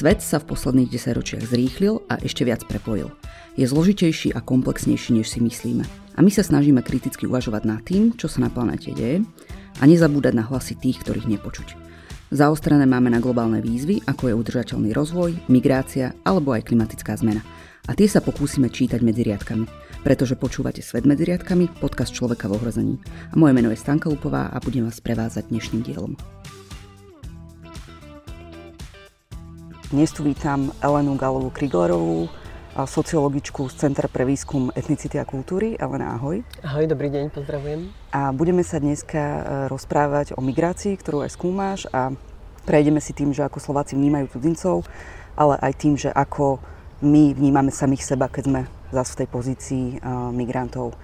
Svet sa v posledných desaťročiach zrýchlil a ešte viac prepojil. Je zložitejší a komplexnejší, než si myslíme. A my sa snažíme kriticky uvažovať nad tým, čo sa na planete deje a nezabúdať na hlasy tých, ktorých nepočuť. Zaostrené máme na globálne výzvy, ako je udržateľný rozvoj, migrácia alebo aj klimatická zmena. A tie sa pokúsime čítať medzi riadkami, pretože počúvate Svet medzi riadkami, podcast Človeka v ohrození. A moje meno je Stanka Lupová a budem vás prevázať dnešným dielom. Dnes tu vítam Elenu Galovú Kriglerovú, sociologičku z Centra pre výskum etnicity a kultúry. Elena, ahoj. Ahoj, dobrý deň, pozdravujem. A budeme sa dneska e, rozprávať o migrácii, ktorú aj skúmaš a prejdeme si tým, že ako Slováci vnímajú cudzincov, ale aj tým, že ako my vnímame samých seba, keď sme zase v tej pozícii uh, migrantov.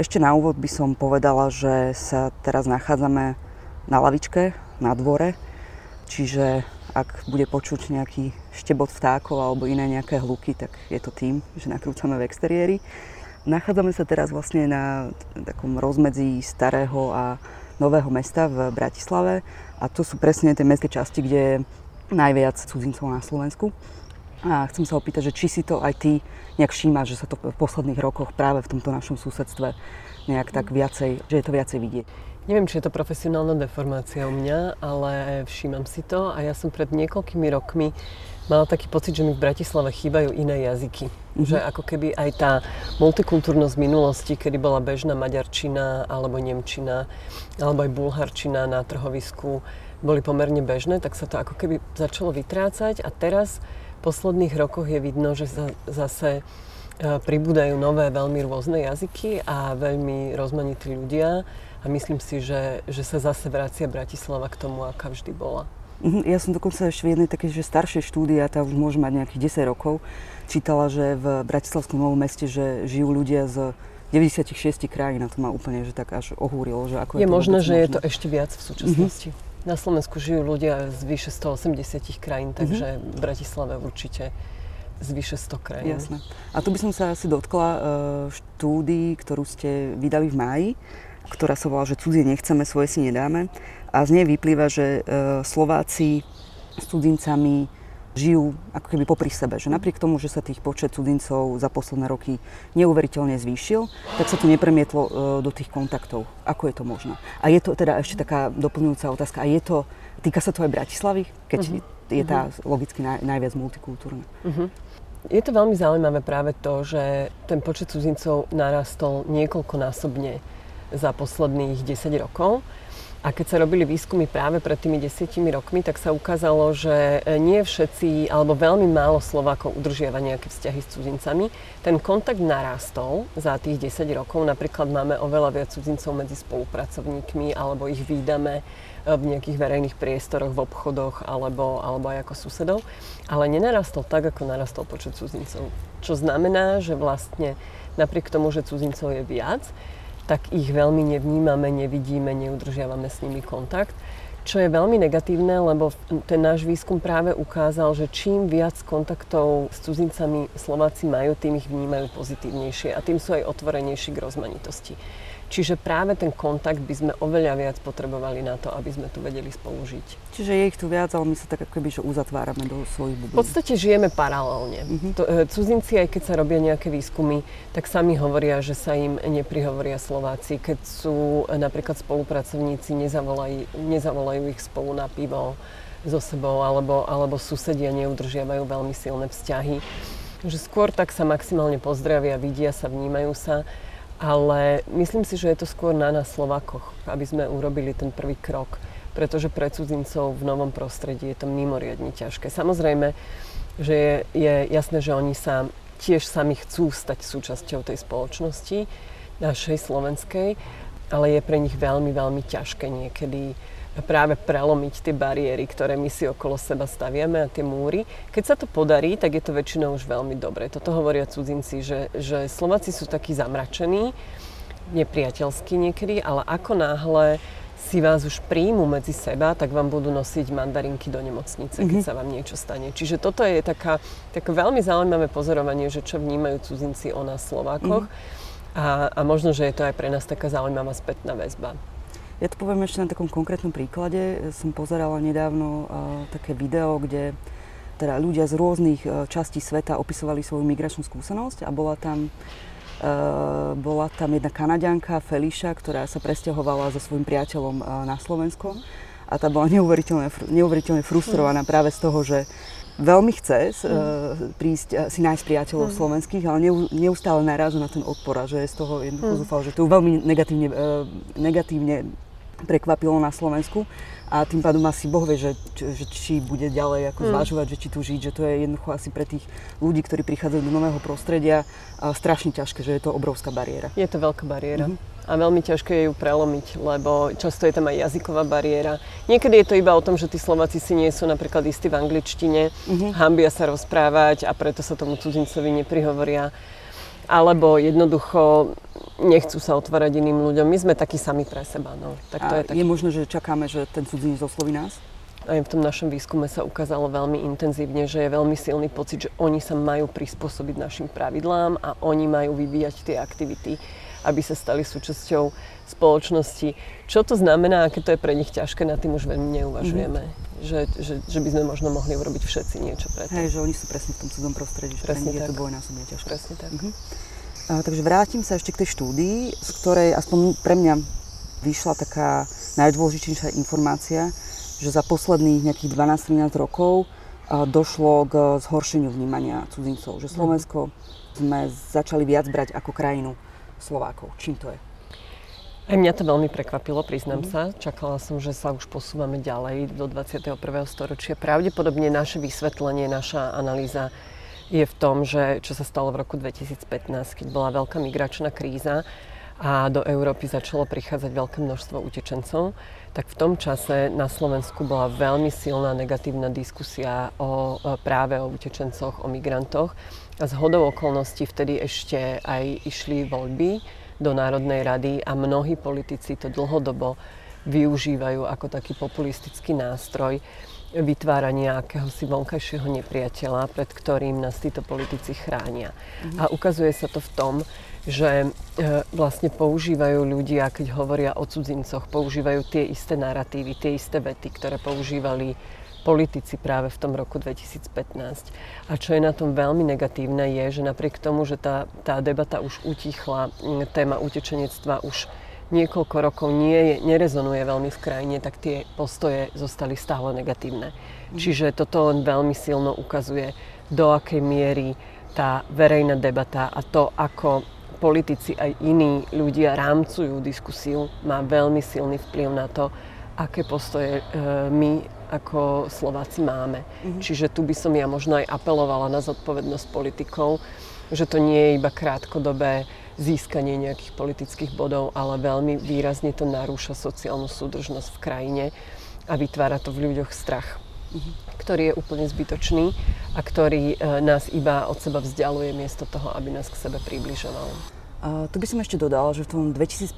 Ešte na úvod by som povedala, že sa teraz nachádzame na lavičke, na dvore, čiže ak bude počuť nejaký štebot vtákov alebo iné nejaké hluky, tak je to tým, že nakrúcame v exteriéri. Nachádzame sa teraz vlastne na takom rozmedzi starého a nového mesta v Bratislave a to sú presne tie mestské časti, kde je najviac cudzincov na Slovensku. A chcem sa opýtať, že či si to aj ty nejak všímaš, že sa to v posledných rokoch práve v tomto našom susedstve nejak tak viacej, že je to viacej vidieť. Neviem, či je to profesionálna deformácia u mňa, ale všímam si to a ja som pred niekoľkými rokmi mala taký pocit, že mi v Bratislave chýbajú iné jazyky. Mm-hmm. Že ako keby aj tá multikultúrnosť minulosti, kedy bola bežná maďarčina alebo nemčina alebo aj bulharčina na trhovisku boli pomerne bežné, tak sa to ako keby začalo vytrácať a teraz v posledných rokoch je vidno, že sa zase e, pribúdajú nové veľmi rôzne jazyky a veľmi rozmanití ľudia a myslím si, že, že sa zase vracia Bratislava k tomu, aká vždy bola. Mhm, ja som dokonca ešte v jednej takej, že staršej štúdii, a tá už môže mať nejakých 10 rokov, čítala, že v Bratislavskom novom meste, že žijú ľudia z 96 krajín a to ma úplne že tak až ohúrilo. Že ako je, je možné, že je to ešte viac v súčasnosti. Mm-hmm. Na Slovensku žijú ľudia z vyše 180 krajín, mhm. takže mm-hmm. v Bratislave určite z vyše 100 krajín. Jasné. A tu by som sa asi dotkla uh, štúdii, ktorú ste vydali v máji ktorá sa volá, že cudzie nechceme, svoje si nedáme. A z nej vyplýva, že e, Slováci s cudzincami žijú ako keby popri sebe. Že napriek tomu, že sa tých počet cudzincov za posledné roky neuveriteľne zvýšil, tak sa to nepremietlo e, do tých kontaktov. Ako je to možné? A je to teda ešte taká doplňujúca otázka. A je to, týka sa to aj Bratislavy, keď uh-huh. je tá uh-huh. logicky naj, najviac multikultúrna? Uh-huh. Je to veľmi zaujímavé práve to, že ten počet cudzincov narastol niekoľkonásobne za posledných 10 rokov. A keď sa robili výskumy práve pred tými desiatimi rokmi, tak sa ukázalo, že nie všetci, alebo veľmi málo Slovákov udržiava nejaké vzťahy s cudzincami. Ten kontakt narastol za tých 10 rokov. Napríklad máme oveľa viac cudzincov medzi spolupracovníkmi, alebo ich výdame v nejakých verejných priestoroch, v obchodoch, alebo, alebo aj ako susedov. Ale nenarastol tak, ako narastol počet cudzincov. Čo znamená, že vlastne napriek tomu, že cudzincov je viac, tak ich veľmi nevnímame, nevidíme, neudržiavame s nimi kontakt. Čo je veľmi negatívne, lebo ten náš výskum práve ukázal, že čím viac kontaktov s cudzincami Slováci majú, tým ich vnímajú pozitívnejšie a tým sú aj otvorenejší k rozmanitosti. Čiže práve ten kontakt by sme oveľa viac potrebovali na to, aby sme tu vedeli spolu žiť. Čiže je ich tu viac, ale my sa tak akoby, že uzatvárame do svojich bublín. V podstate žijeme paralelne. Uh-huh. To, e, cudzinci, aj keď sa robia nejaké výskumy, tak sami hovoria, že sa im neprihovoria Slováci. Keď sú e, napríklad spolupracovníci, nezavolajú, nezavolajú ich spolu na pivo so sebou, alebo, alebo susedia neudržiavajú veľmi silné vzťahy. Že skôr tak sa maximálne pozdravia, vidia sa, vnímajú sa ale myslím si, že je to skôr na nás Slovakoch, aby sme urobili ten prvý krok, pretože pre cudzincov v novom prostredí je to mimoriadne ťažké. Samozrejme, že je, je jasné, že oni sa tiež sami chcú stať súčasťou tej spoločnosti, našej slovenskej, ale je pre nich veľmi, veľmi ťažké niekedy práve prelomiť tie bariéry, ktoré my si okolo seba staviame a tie múry. Keď sa to podarí, tak je to väčšinou už veľmi dobre. Toto hovoria cudzinci, že, že Slováci sú takí zamračení, nepriateľskí niekedy, ale ako náhle si vás už príjmu medzi seba, tak vám budú nosiť mandarinky do nemocnice, keď mm-hmm. sa vám niečo stane. Čiže toto je taká, také veľmi zaujímavé pozorovanie, že čo vnímajú cudzinci o nás Slovákoch. Mm-hmm. A, a možno, že je to aj pre nás taká zaujímavá spätná väzba. Ja to poviem ešte na takom konkrétnom príklade. Som pozerala nedávno uh, také video, kde teda ľudia z rôznych častí sveta opisovali svoju migračnú skúsenosť a bola tam Uh, bola tam jedna kanadianka, Feliša, ktorá sa presťahovala so svojím priateľom na Slovensko a tá bola neuveriteľne, neuveriteľne frustrovaná práve z toho, že veľmi chce uh, prísť si nájsť priateľov mm. slovenských, ale neustále naráža na ten odpor a že je z toho jednoducho mm. zúfal, že to veľmi negatívne, negatívne prekvapilo na Slovensku a tým pádom asi Boh vie, že, že či bude ďalej ako mm. zvažovať, že či tu žiť, že to je jednoducho asi pre tých ľudí, ktorí prichádzajú do nového prostredia, strašne ťažké, že je to obrovská bariéra. Je to veľká bariéra. Mm-hmm a veľmi ťažké je ju prelomiť, lebo často je tam aj jazyková bariéra. Niekedy je to iba o tom, že tí Slováci si nie sú napríklad istí v angličtine, mm-hmm. hambia sa rozprávať a preto sa tomu cudzincovi neprihovoria alebo jednoducho nechcú sa otvárať iným ľuďom. My sme takí sami pre seba. No. Tak to A je, taký... je možné, že čakáme, že ten cudzinec osloví nás? Aj v tom našom výskume sa ukázalo veľmi intenzívne, že je veľmi silný pocit, že oni sa majú prispôsobiť našim pravidlám a oni majú vyvíjať tie aktivity, aby sa stali súčasťou spoločnosti. Čo to znamená, aké to je pre nich ťažké, nad tým už veľmi neuvažujeme. Mm-hmm že, že, že by sme možno mohli urobiť všetci niečo pre to. Hej, že oni sú presne v tom cudzom prostredí, že presne je to dvojnásobne ťažké. Presne tak. Uh-huh. Takže vrátim sa ešte k tej štúdii, z ktorej aspoň pre mňa vyšla taká najdôležitejšia informácia, že za posledných nejakých 12-13 rokov došlo k zhoršeniu vnímania cudzincov. Že. Slovensko sme začali viac brať ako krajinu Slovákov. Čím to je? Aj mňa to veľmi prekvapilo, priznám mm. sa. Čakala som, že sa už posúvame ďalej do 21. storočia. Pravdepodobne naše vysvetlenie, naša analýza je v tom, že čo sa stalo v roku 2015, keď bola veľká migračná kríza a do Európy začalo prichádzať veľké množstvo utečencov, tak v tom čase na Slovensku bola veľmi silná negatívna diskusia o, práve o utečencoch, o migrantoch. A z hodou okolností vtedy ešte aj išli voľby do Národnej rady a mnohí politici to dlhodobo využívajú ako taký populistický nástroj vytvárania akéhosi vonkajšieho nepriateľa, pred ktorým nás títo politici chránia. Mm-hmm. A ukazuje sa to v tom, že e, vlastne používajú ľudia, keď hovoria o cudzincoch, používajú tie isté narratívy, tie isté vety, ktoré používali politici práve v tom roku 2015. A čo je na tom veľmi negatívne je, že napriek tomu, že tá, tá debata už utichla, téma utečenectva už niekoľko rokov nie je, nerezonuje veľmi v krajine, tak tie postoje zostali stále negatívne. Mm. Čiže toto len veľmi silno ukazuje, do akej miery tá verejná debata a to, ako politici aj iní ľudia rámcujú diskusiu, má veľmi silný vplyv na to, aké postoje e, my ako Slováci máme. Mm-hmm. Čiže tu by som ja možno aj apelovala na zodpovednosť politikov, že to nie je iba krátkodobé získanie nejakých politických bodov, ale veľmi výrazne to narúša sociálnu súdržnosť v krajine a vytvára to v ľuďoch strach, mm-hmm. ktorý je úplne zbytočný a ktorý e, nás iba od seba vzdialuje miesto toho, aby nás k sebe približoval. A tu by som ešte dodala, že v tom 2015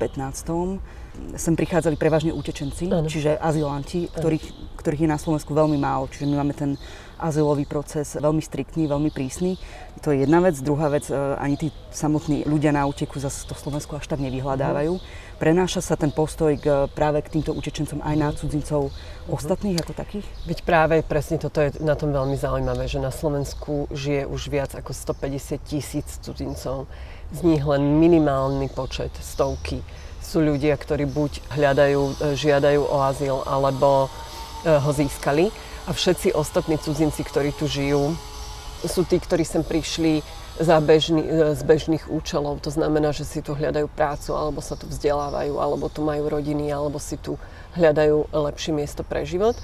sem prichádzali prevažne utečenci, ano. čiže azylanti, ktorých, ktorých je na Slovensku veľmi málo. Čiže my máme ten azylový proces veľmi striktný, veľmi prísny. To je jedna vec. Druhá vec, e, ani tí samotní ľudia na úteku zase to Slovensku až tak nevyhľadávajú. Prenáša sa ten postoj k, práve k týmto utečencom aj na cudzincov uh-huh. ostatných ako takých? Veď práve presne toto je na tom veľmi zaujímavé, že na Slovensku žije už viac ako 150 tisíc cudzincov. Z nich len minimálny počet, stovky sú ľudia, ktorí buď hľadajú, e, žiadajú o azyl, alebo e, ho získali. A všetci ostatní cudzinci, ktorí tu žijú, sú tí, ktorí sem prišli za bežný, e, z bežných účelov. To znamená, že si tu hľadajú prácu, alebo sa tu vzdelávajú, alebo tu majú rodiny, alebo si tu hľadajú lepšie miesto pre život.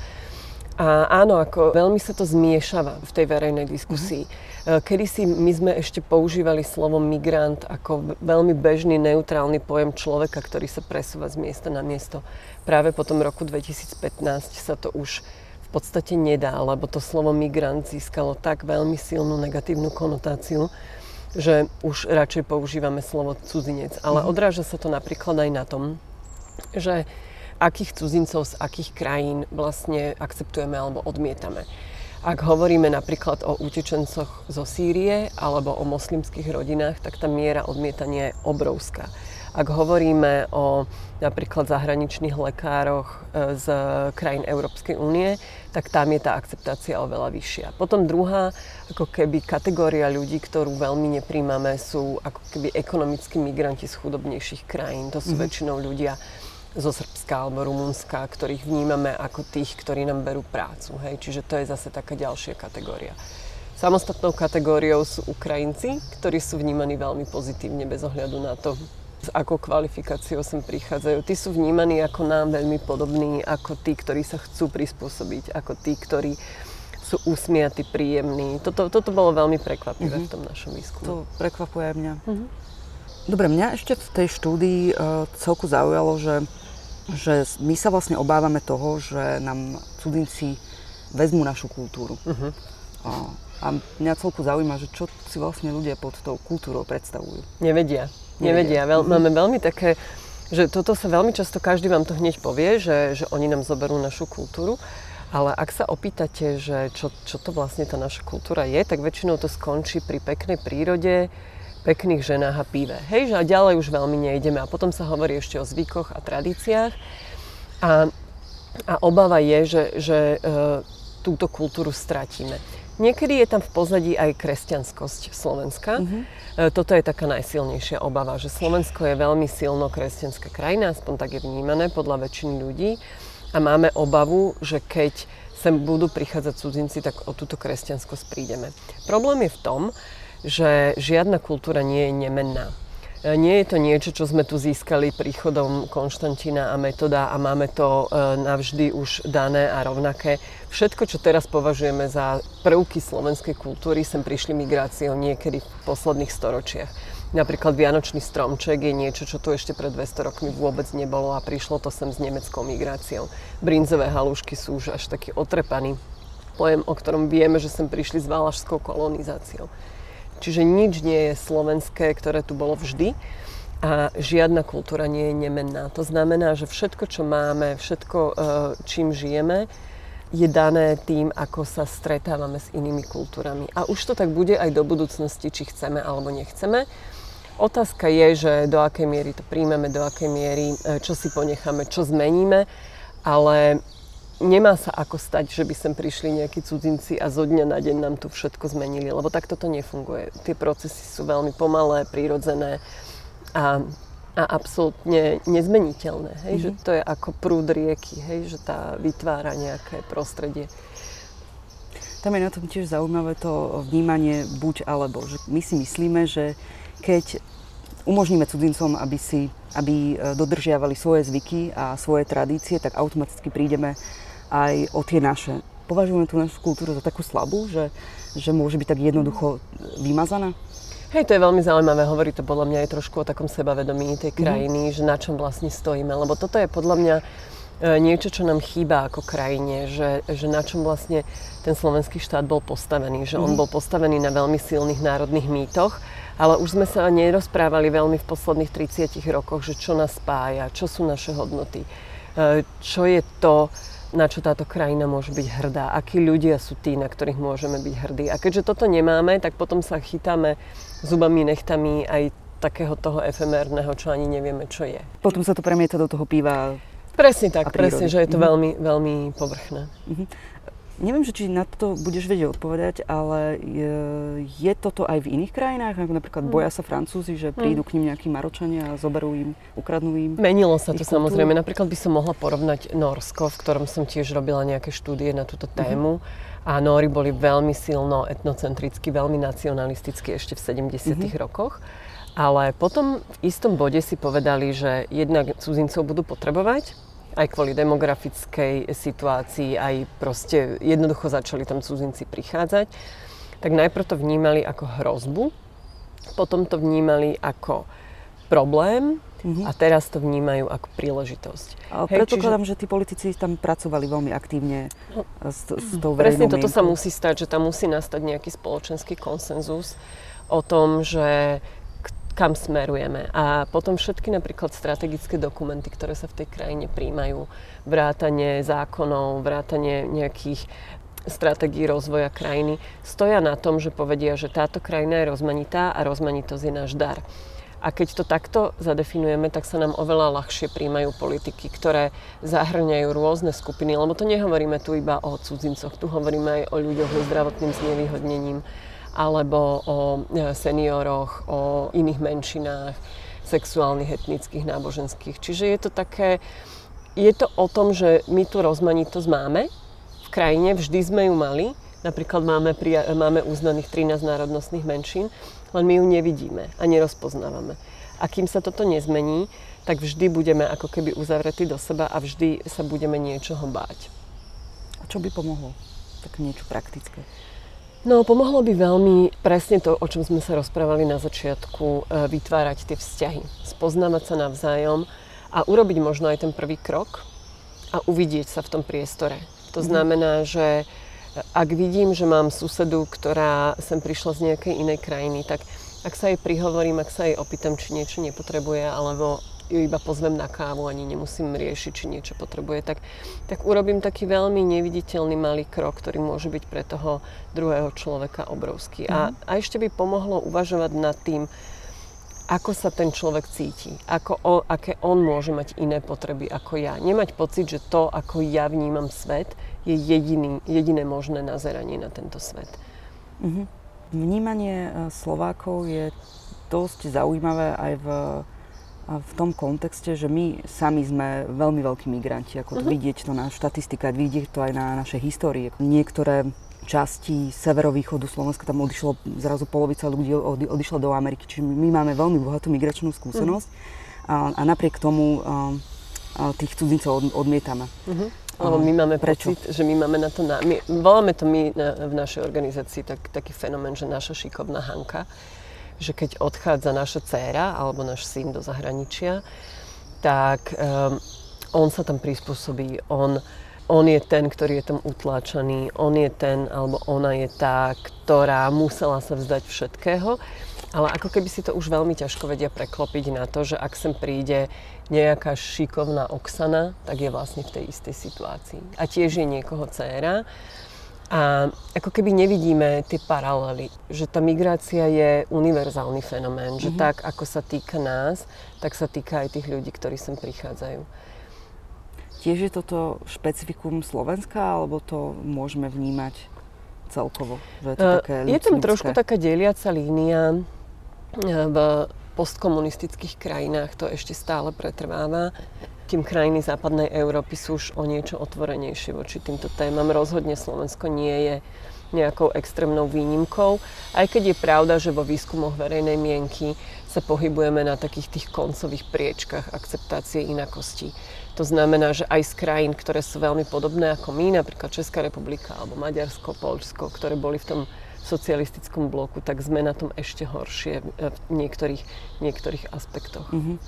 A áno, ako veľmi sa to zmiešava v tej verejnej diskusii. Mm-hmm. Kedy si my sme ešte používali slovo migrant ako veľmi bežný, neutrálny pojem človeka, ktorý sa presúva z miesta na miesto. Práve po tom roku 2015 sa to už podstate nedá, lebo to slovo migrant získalo tak veľmi silnú negatívnu konotáciu, že už radšej používame slovo cudzinec. Ale mm-hmm. odráža sa to napríklad aj na tom, že akých cudzincov z akých krajín vlastne akceptujeme alebo odmietame. Ak hovoríme napríklad o utečencoch zo Sýrie alebo o moslimských rodinách, tak tá miera odmietania je obrovská. Ak hovoríme o napríklad zahraničných lekároch e, z krajín Európskej únie, tak tam je tá akceptácia oveľa vyššia. Potom druhá ako keby kategória ľudí, ktorú veľmi nepríjmame, sú ako keby ekonomickí migranti z chudobnejších krajín. To sú mm-hmm. väčšinou ľudia zo Srbska alebo Rumunska, ktorých vnímame ako tých, ktorí nám berú prácu. Hej? Čiže to je zase taká ďalšia kategória. Samostatnou kategóriou sú Ukrajinci, ktorí sú vnímaní veľmi pozitívne bez ohľadu na to, s akou kvalifikáciou sem prichádzajú. Tí sú vnímaní ako nám veľmi podobní, ako tí, ktorí sa chcú prispôsobiť, ako tí, ktorí sú usmiatí, príjemní. Toto, toto bolo veľmi prekvapivé mm-hmm. v tom našom výskume. To prekvapuje aj mňa. Mm-hmm. Dobre, mňa ešte v tej štúdii uh, celku zaujalo, že že my sa vlastne obávame toho, že nám cudzinci vezmú našu kultúru. Uh-huh. A, a mňa celku zaujíma, že čo si vlastne ľudia pod tou kultúrou predstavujú. Nevedia. Nevedia. Veľ, uh-huh. Máme veľmi také, že toto sa veľmi často, každý vám to hneď povie, že, že oni nám zoberú našu kultúru. Ale ak sa opýtate, že čo, čo to vlastne tá naša kultúra je, tak väčšinou to skončí pri peknej prírode, pekných ženách a píve. Hej, že a ďalej už veľmi nejdeme. A potom sa hovorí ešte o zvykoch a tradíciách. A, a obava je, že, že e, túto kultúru stratíme. Niekedy je tam v pozadí aj kresťanskosť Slovenska. E, toto je taká najsilnejšia obava, že Slovensko je veľmi silno kresťanská krajina, aspoň tak je vnímané podľa väčšiny ľudí. A máme obavu, že keď sem budú prichádzať cudzinci, tak o túto kresťanskosť prídeme. Problém je v tom, že žiadna kultúra nie je nemenná. E, nie je to niečo, čo sme tu získali príchodom Konštantína a metoda a máme to e, navždy už dané a rovnaké. Všetko, čo teraz považujeme za prvky slovenskej kultúry, sem prišli migráciou niekedy v posledných storočiach. Napríklad Vianočný stromček je niečo, čo tu ešte pred 200 rokmi vôbec nebolo a prišlo to sem s nemeckou migráciou. Brinzové halušky sú už až taký otrepaný pojem, o ktorom vieme, že sem prišli s valašskou kolonizáciou. Čiže nič nie je slovenské, ktoré tu bolo vždy a žiadna kultúra nie je nemenná. To znamená, že všetko, čo máme, všetko, e, čím žijeme, je dané tým, ako sa stretávame s inými kultúrami. A už to tak bude aj do budúcnosti, či chceme alebo nechceme. Otázka je, že do akej miery to príjmeme, do akej miery, e, čo si ponecháme, čo zmeníme, ale nemá sa ako stať, že by sem prišli nejakí cudzinci a zo dňa na deň nám tu všetko zmenili, lebo takto to nefunguje. Tie procesy sú veľmi pomalé, prírodzené a, a absolútne nezmeniteľné. Hej? Mm-hmm. Že to je ako prúd rieky, hej? že tá vytvára nejaké prostredie. Tam je na tom tiež zaujímavé to vnímanie buď alebo. Že my si myslíme, že keď umožníme cudzincom, aby, si, aby e, dodržiavali svoje zvyky a svoje tradície, tak automaticky prídeme aj o tie naše. Považujeme tú našu kultúru za takú slabú, že, že môže byť tak jednoducho vymazaná? Hej, to je veľmi zaujímavé, hovorí to podľa mňa aj trošku o takom sebavedomí tej mhm. krajiny, mm-hmm. že na čom vlastne stojíme, lebo toto je podľa mňa e, niečo, čo nám chýba ako krajine, že, že na čom vlastne ten slovenský štát bol postavený, že on mhm. bol postavený na veľmi silných národných mýtoch, ale už sme sa nerozprávali veľmi v posledných 30 rokoch, že čo nás spája, čo sú naše hodnoty, e, čo je to, na čo táto krajina môže byť hrdá, akí ľudia sú tí, na ktorých môžeme byť hrdí. A keďže toto nemáme, tak potom sa chytáme zubami, nechtami aj takého toho efemérneho, čo ani nevieme, čo je. Potom sa to premieta do toho piva Presne tak, presne, že je to mm-hmm. veľmi, veľmi povrchné. Mm-hmm. Neviem, že či na to budeš vedieť odpovedať, ale je, je toto aj v iných krajinách? Ako napríklad mm. boja sa Francúzi, že prídu mm. k ním nejakí Maročania a zoberú im, ukradnú im? Menilo sa to samozrejme. Napríklad by som mohla porovnať Norsko, v ktorom som tiež robila nejaké štúdie na túto mhm. tému. Mm-hmm. A Nóri boli veľmi silno etnocentricky, veľmi nacionalisticky ešte v 70. Mm-hmm. rokoch. Ale potom v istom bode si povedali, že jednak cudzincov budú potrebovať, aj kvôli demografickej situácii, aj proste jednoducho začali tam cudzinci prichádzať, tak najprv to vnímali ako hrozbu, potom to vnímali ako problém mm-hmm. a teraz to vnímajú ako príležitosť. Hej, predpokladám, čiže... že tí politici tam pracovali veľmi aktívne no, s, s tou Presne toto sa musí stať, že tam musí nastať nejaký spoločenský konsenzus o tom, že kam smerujeme. A potom všetky napríklad strategické dokumenty, ktoré sa v tej krajine príjmajú, vrátanie zákonov, vrátanie nejakých stratégií rozvoja krajiny, stoja na tom, že povedia, že táto krajina je rozmanitá a rozmanitosť je náš dar. A keď to takto zadefinujeme, tak sa nám oveľa ľahšie príjmajú politiky, ktoré zahrňajú rôzne skupiny, lebo to nehovoríme tu iba o cudzincoch, tu hovoríme aj o ľuďoch so zdravotným znevýhodnením, alebo o e, senioroch, o iných menšinách, sexuálnych, etnických, náboženských. Čiže je to také, je to o tom, že my tu rozmanitosť máme v krajine, vždy sme ju mali, Napríklad máme, máme uznaných 13 národnostných menšín, len my ju nevidíme a nerozpoznávame. A kým sa toto nezmení, tak vždy budeme ako keby uzavretí do seba a vždy sa budeme niečoho báť. A čo by pomohlo? Tak niečo praktické. No, pomohlo by veľmi presne to, o čom sme sa rozprávali na začiatku, e, vytvárať tie vzťahy, spoznávať sa navzájom a urobiť možno aj ten prvý krok a uvidieť sa v tom priestore. To mhm. znamená, že ak vidím, že mám susedu, ktorá sem prišla z nejakej inej krajiny, tak ak sa jej prihovorím, ak sa jej opýtam, či niečo nepotrebuje, alebo ju iba pozvem na kávu, ani nemusím riešiť, či niečo potrebuje, tak, tak urobím taký veľmi neviditeľný malý krok, ktorý môže byť pre toho druhého človeka obrovský. Mm. A, mhm. a ešte by pomohlo uvažovať nad tým, ako sa ten človek cíti, ako o, aké on môže mať iné potreby ako ja. Nemať pocit, že to, ako ja vnímam svet, je jediný, jediné možné nazeranie na tento svet. Mm-hmm. Vnímanie e, Slovákov je dosť zaujímavé aj v, v tom kontexte, že my sami sme veľmi veľkí migranti. Ako to mm-hmm. vidieť to na štatistikách, vidieť to aj na našej histórii. Niektoré časti severovýchodu Slovenska, tam odišlo zrazu polovica ľudí od, odišla do Ameriky, čiže my máme veľmi bohatú migračnú skúsenosť mm. a, a napriek tomu a, a tých cudzincov od, odmietame. Mm-hmm. Lebo my máme Prečo? pocit, že my máme na to... Na, my, voláme to my na, v našej organizácii tak, taký fenomén, že naša šikovná Hanka, že keď odchádza naša dcéra alebo náš syn do zahraničia, tak um, on sa tam prispôsobí, on on je ten, ktorý je tam utláčaný, on je ten alebo ona je tá, ktorá musela sa vzdať všetkého. Ale ako keby si to už veľmi ťažko vedia preklopiť na to, že ak sem príde nejaká šikovná Oksana, tak je vlastne v tej istej situácii. A tiež je niekoho dcéra. A ako keby nevidíme tie paralely, že tá migrácia je univerzálny fenomén, mm-hmm. že mhm. tak, ako sa týka nás, tak sa týka aj tých ľudí, ktorí sem prichádzajú. Tiež je toto špecifikum Slovenska, alebo to môžeme vnímať celkovo? Že je, to uh, také je tam trošku taká deliaca línia. E, v postkomunistických krajinách to ešte stále pretrváva. Tým krajiny západnej Európy sú už o niečo otvorenejšie voči týmto témam. Rozhodne Slovensko nie je nejakou extrémnou výnimkou, aj keď je pravda, že vo výskumoch verejnej mienky sa pohybujeme na takých tých koncových priečkách akceptácie inakostí. To znamená, že aj z krajín, ktoré sú veľmi podobné ako my, napríklad Česká republika alebo Maďarsko, Polsko, ktoré boli v tom socialistickom bloku, tak sme na tom ešte horšie v niektorých, niektorých aspektoch. Uh-huh.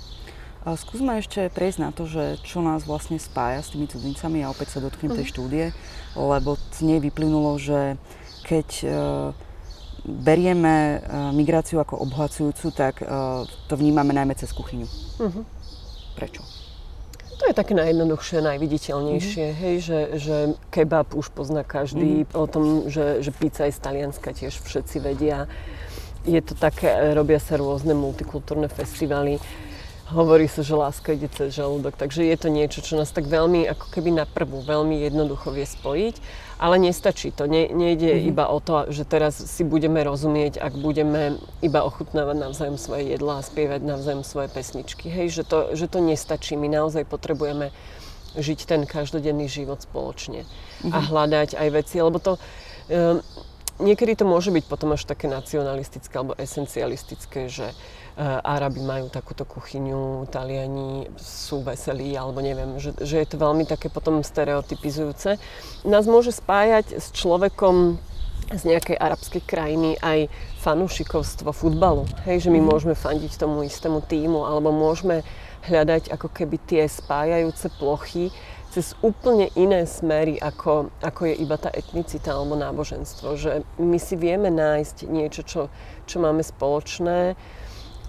A skúsme ešte prejsť na to, že čo nás vlastne spája s tými cudzincami a opäť sa dotknem uh-huh. tej mhm. štúdie, lebo z nej vyplynulo, že keď uh, berieme uh, migráciu ako obhacujúcu, tak uh, to vnímame najmä cez kuchyňu. Uh-huh. Prečo? To je také najjednoduchšie, najviditeľnejšie, mm-hmm. hej, že, že kebab už pozná každý, mm-hmm. o tom, že, že pizza je z Talianska tiež všetci vedia. Je to také, robia sa rôzne multikultúrne festivaly. Hovorí sa, že láska ide cez žalúdok, takže je to niečo, čo nás tak veľmi, ako keby na prvú, veľmi jednoducho vie spojiť. Ale nestačí to. Ne, nejde mm-hmm. iba o to, že teraz si budeme rozumieť, ak budeme iba ochutnávať navzájom svoje jedlá a spievať navzájom svoje pesničky. Hej, že to, že to nestačí. My naozaj potrebujeme žiť ten každodenný život spoločne mm-hmm. a mhm. hľadať aj veci, lebo to... Um, niekedy to môže byť potom až také nacionalistické alebo esencialistické, že uh, Arabi majú takúto kuchyňu, Taliani sú veselí, alebo neviem, že, že je to veľmi také potom stereotypizujúce. Nás môže spájať s človekom z nejakej arabskej krajiny aj fanúšikovstvo futbalu. Hej, že my mm. môžeme fandiť tomu istému týmu, alebo môžeme hľadať ako keby tie spájajúce plochy, cez úplne iné smery, ako, ako je iba tá etnicita alebo náboženstvo. Že my si vieme nájsť niečo, čo, čo máme spoločné,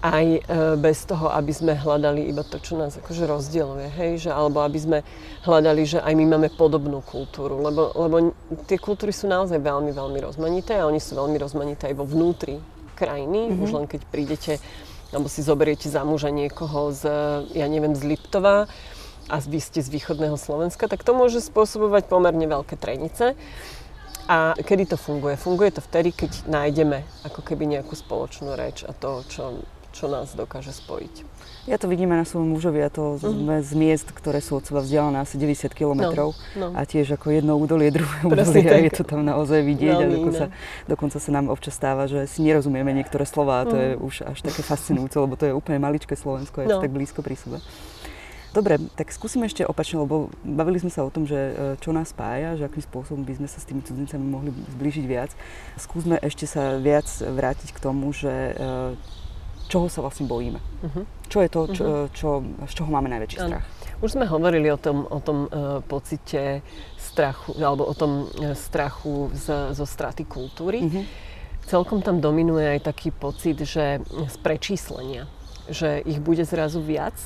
aj e, bez toho, aby sme hľadali iba to, čo nás akože rozdieluje, hej, že, alebo aby sme hľadali, že aj my máme podobnú kultúru, lebo, lebo tie kultúry sú naozaj veľmi, veľmi rozmanité a oni sú veľmi rozmanité aj vo vnútri krajiny, mm-hmm. už len keď prídete alebo si zoberiete za muža niekoho z, ja neviem, z Liptova a vy ste z východného Slovenska, tak to môže spôsobovať pomerne veľké trenice. A kedy to funguje? Funguje to vtedy, keď nájdeme ako keby nejakú spoločnú reč a to, čo, čo nás dokáže spojiť. Ja to vidím aj na svojom mužovi a to mm. z miest, ktoré sú od seba vzdialené asi 90 km no, no. a tiež ako jedno údolie, druhé údolie a je to tam naozaj vidieť a dokonca, dokonca sa nám občas stáva, že si nerozumieme niektoré slova a to mm. je už až také fascinujúce, lebo to je úplne maličké Slovensko, je no. tak blízko pri sebe. Dobre, tak skúsime ešte opačne, lebo bavili sme sa o tom, že e, čo nás spája, že akým spôsobom by sme sa s tými cudzincami mohli zblížiť viac. Skúsme ešte sa viac vrátiť k tomu, že e, čoho sa vlastne bojíme. Uh-huh. Čo je to, čo, uh-huh. čo, z čoho máme najväčší strach? Už sme hovorili o tom, o tom uh, pocite strachu, alebo o tom uh, strachu z, zo straty kultúry. Uh-huh. Celkom tam dominuje aj taký pocit, že z prečíslenia, že ich bude zrazu viac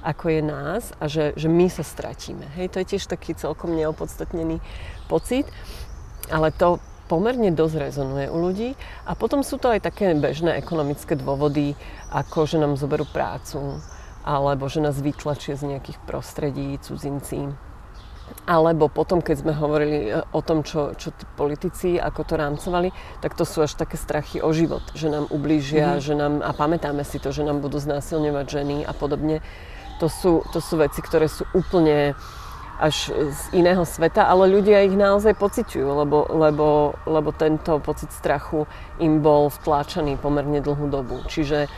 ako je nás a že, že my sa stratíme. Hej, to je tiež taký celkom neopodstatnený pocit, ale to pomerne dosť rezonuje u ľudí. A potom sú to aj také bežné ekonomické dôvody, ako že nám zoberú prácu, alebo že nás vytlačia z nejakých prostredí cudzinci. Alebo potom, keď sme hovorili e, o tom, čo, čo tí politici, ako to rámcovali, tak to sú až také strachy o život, že nám ublížia, mm-hmm. že nám, a pamätáme si to, že nám budú znásilňovať ženy a podobne to sú, to sú veci, ktoré sú úplne až z iného sveta, ale ľudia ich naozaj pociťujú, lebo, lebo, lebo tento pocit strachu im bol vtláčaný pomerne dlhú dobu. Čiže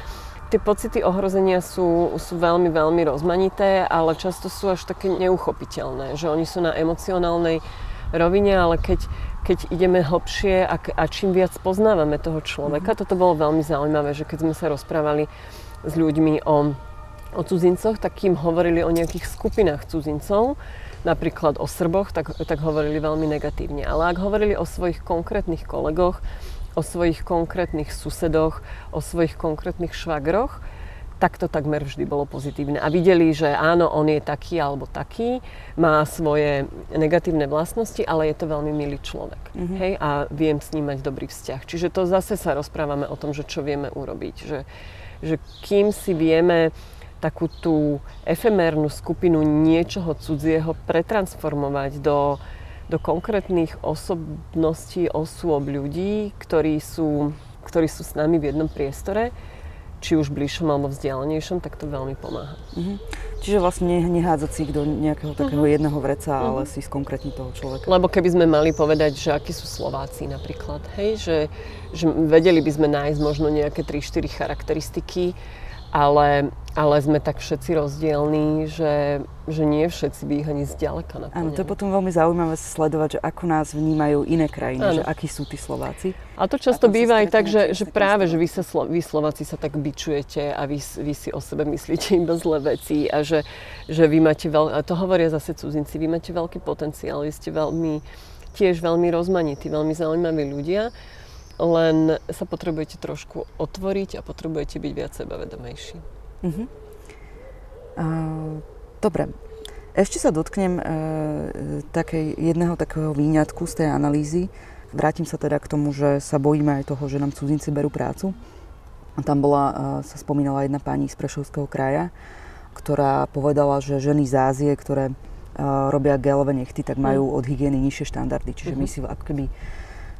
tie pocity ohrozenia sú, sú veľmi, veľmi rozmanité, ale často sú až také neuchopiteľné, že oni sú na emocionálnej rovine, ale keď, keď ideme hlbšie a, a čím viac poznávame toho človeka, mm-hmm. toto bolo veľmi zaujímavé, že keď sme sa rozprávali s ľuďmi o o cudzincoch, tak kým hovorili o nejakých skupinách cudzincov, napríklad o Srboch, tak, tak hovorili veľmi negatívne. Ale ak hovorili o svojich konkrétnych kolegoch, o svojich konkrétnych susedoch, o svojich konkrétnych švagroch, tak to takmer vždy bolo pozitívne. A videli, že áno, on je taký alebo taký, má svoje negatívne vlastnosti, ale je to veľmi milý človek. Mm-hmm. Hej? A viem s ním mať dobrý vzťah. Čiže to zase sa rozprávame o tom, že čo vieme urobiť. Že, že kým si vieme takú tú efemérnu skupinu niečoho cudzieho pretransformovať do, do konkrétnych osobností, osôb ľudí, ktorí sú, ktorí sú s nami v jednom priestore, či už bližšom alebo vzdialenejšom, tak to veľmi pomáha. Uh-huh. Čiže vlastne nehádzať si ich do nejakého takého uh-huh. jedného vreca, uh-huh. ale si skonkrétne toho človeka. Lebo keby sme mali povedať, že akí sú Slováci napríklad, hej, že, že vedeli by sme nájsť možno nejaké 3-4 charakteristiky, ale, ale sme tak všetci rozdielní, že, že nie všetci by ich ani zďaleka naplňali. Áno, to je potom veľmi zaujímavé sledovať, že ako nás vnímajú iné krajiny, ano. že akí sú tí Slováci. A to často ako býva aj tak, že, že práve, že vy, sa, vy Slováci sa tak bičujete a vy, vy si o sebe myslíte iba zlé veci a že, že vy máte veľ... A to hovoria zase cudzinci, vy máte veľký potenciál, vy ste veľmi, tiež veľmi rozmanití, veľmi zaujímaví ľudia len sa potrebujete trošku otvoriť a potrebujete byť viac sebavedomejší. Uh-huh. Uh, dobre. Ešte sa dotknem uh, takej, jedného takého výňatku z tej analýzy. Vrátim sa teda k tomu, že sa bojíme aj toho, že nám cudzinci berú prácu. Tam bola, uh, sa spomínala jedna pani z Prešovského kraja, ktorá povedala, že ženy z Ázie, ktoré uh, robia gelové nechty, tak majú mhm. od hygieny nižšie štandardy. Čiže uh-huh. my si ako keby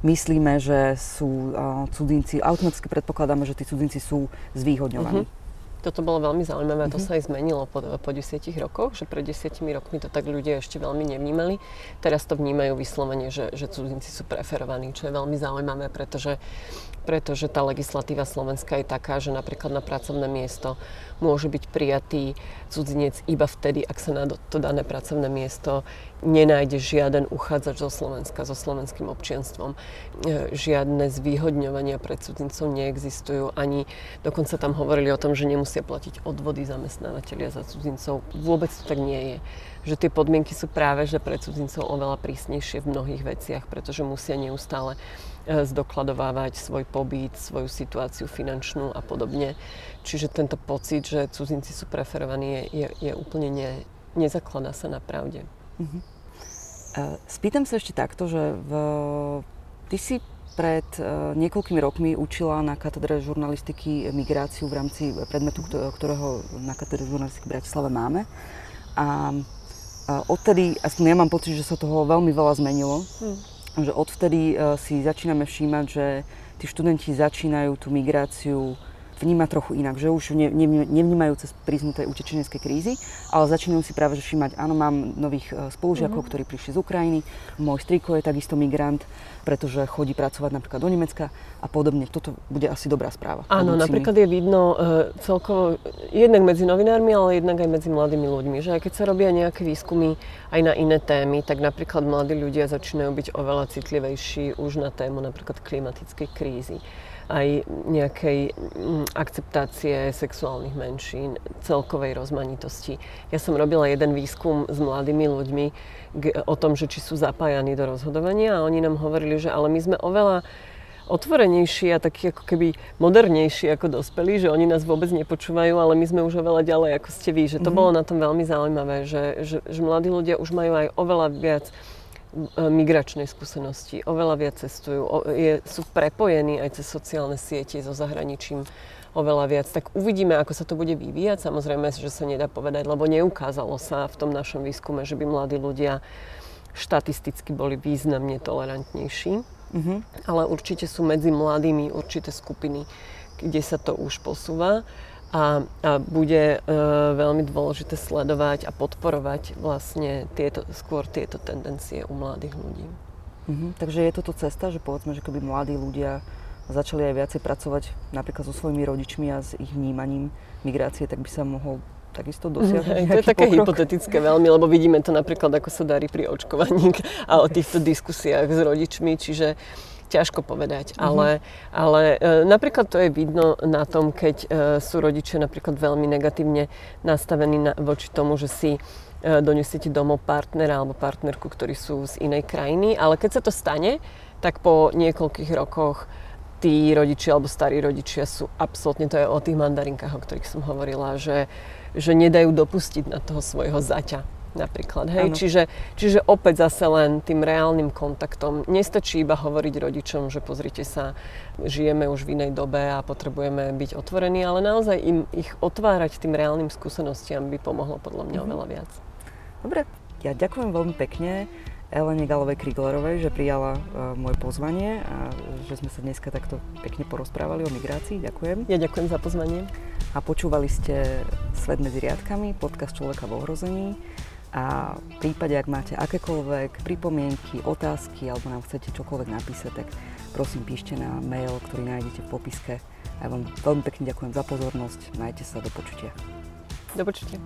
myslíme, že sú cudzinci, automaticky predpokladáme, že tí cudzinci sú zvýhodňovaní. Uh-huh. Toto bolo veľmi zaujímavé a to uh-huh. sa aj zmenilo po, po desiatich rokoch, že pred desiatimi rokmi to tak ľudia ešte veľmi nevnímali. Teraz to vnímajú vyslovene, že, že cudzinci sú preferovaní, čo je veľmi zaujímavé, pretože pretože tá legislatíva Slovenska je taká, že napríklad na pracovné miesto môže byť prijatý cudzinec iba vtedy, ak sa na to dané pracovné miesto nenájde žiaden uchádzač zo Slovenska, so slovenským občianstvom. E, žiadne zvýhodňovania pre cudzincov neexistujú, ani dokonca tam hovorili o tom, že nemusia platiť odvody zamestnávateľia za cudzincov. Vôbec to tak nie je že tie podmienky sú práve že pre cudzincov oveľa prísnejšie v mnohých veciach, pretože musia neustále e, zdokladovávať svoj pobyt, svoju situáciu finančnú a podobne. Čiže tento pocit, že cudzinci sú preferovaní, je, je, je úplne ne, nezakladá sa na pravde. Uh-huh. Spýtam sa ešte takto, že v, ty si pred uh, niekoľkými rokmi učila na katedre žurnalistiky migráciu v rámci predmetu, ktorého na katedre žurnalistiky v Bratislave máme. A uh, odtedy, aspoň ja mám pocit, že sa toho veľmi veľa zmenilo. Hmm. Že odvtedy uh, si začíname všímať, že tí študenti začínajú tú migráciu vníma trochu inak, že už ne, ne, nevnímajú cez prízmu tej utečeneckej krízy, ale začínajú si práve že všímať, áno, mám nových e, spolužiakov, mm-hmm. ktorí prišli z Ukrajiny, môj striko je takisto migrant, pretože chodí pracovať napríklad do Nemecka a podobne. Toto bude asi dobrá správa. Áno, napríklad je vidno uh, celkovo jednak medzi novinármi, ale jednak aj medzi mladými ľuďmi, že aj keď sa robia nejaké výskumy aj na iné témy, tak napríklad mladí ľudia začínajú byť oveľa citlivejší už na tému napríklad klimatickej krízy aj nejakej mm, akceptácie sexuálnych menšín, celkovej rozmanitosti. Ja som robila jeden výskum s mladými ľuďmi o tom, že či sú zapájani do rozhodovania a oni nám hovorili, že ale my sme oveľa otvorenejší a taký ako keby modernejší ako dospelí, že oni nás vôbec nepočúvajú, ale my sme už oveľa ďalej ako ste vy. Že to mm-hmm. bolo na tom veľmi zaujímavé, že, že, že mladí ľudia už majú aj oveľa viac migračnej skúsenosti, oveľa viac cestujú, o, je, sú prepojení aj cez sociálne siete so zahraničím oveľa viac. Tak uvidíme, ako sa to bude vyvíjať. Samozrejme, že sa nedá povedať, lebo neukázalo sa v tom našom výskume, že by mladí ľudia štatisticky boli významne tolerantnejší. Mm-hmm. Ale určite sú medzi mladými určité skupiny, kde sa to už posúva a, a bude e, veľmi dôležité sledovať a podporovať vlastne tieto, skôr tieto tendencie u mladých ľudí. Mhm, takže je toto cesta, že povedzme, že keby mladí ľudia začali aj viacej pracovať napríklad so svojimi rodičmi a s ich vnímaním migrácie, tak by sa mohol takisto dosiahnuť Hej, To je také pokrok. hypotetické veľmi, lebo vidíme to napríklad, ako sa darí pri očkovaní a o týchto diskusiách s rodičmi, čiže ťažko povedať, mm-hmm. ale, ale e, napríklad to je vidno na tom, keď e, sú rodičia napríklad veľmi negatívne nastavení na, voči tomu, že si e, donesiete domov partnera alebo partnerku, ktorí sú z inej krajiny, ale keď sa to stane, tak po niekoľkých rokoch tí rodičia alebo starí rodičia sú absolútne, to je o tých mandarinkách, o ktorých som hovorila, že, že nedajú dopustiť na toho svojho zaťa napríklad. Hej? Čiže, čiže opäť zase len tým reálnym kontaktom. Nestačí iba hovoriť rodičom, že pozrite sa, žijeme už v inej dobe a potrebujeme byť otvorení, ale naozaj im ich otvárať tým reálnym skúsenostiam by pomohlo podľa mňa mm-hmm. oveľa viac. Dobre, ja ďakujem veľmi pekne. Elene Galovej Kriglerovej, že prijala uh, moje pozvanie a že sme sa dneska takto pekne porozprávali o migrácii. Ďakujem. Ja ďakujem za pozvanie. A počúvali ste Svet medzi riadkami, podcast Človeka v ohrození. A v prípade, ak máte akékoľvek pripomienky, otázky alebo nám chcete čokoľvek napísať, tak prosím píšte na mail, ktorý nájdete v popiske. A ja vám veľmi pekne ďakujem za pozornosť. Majte sa do počutia. Do počutia.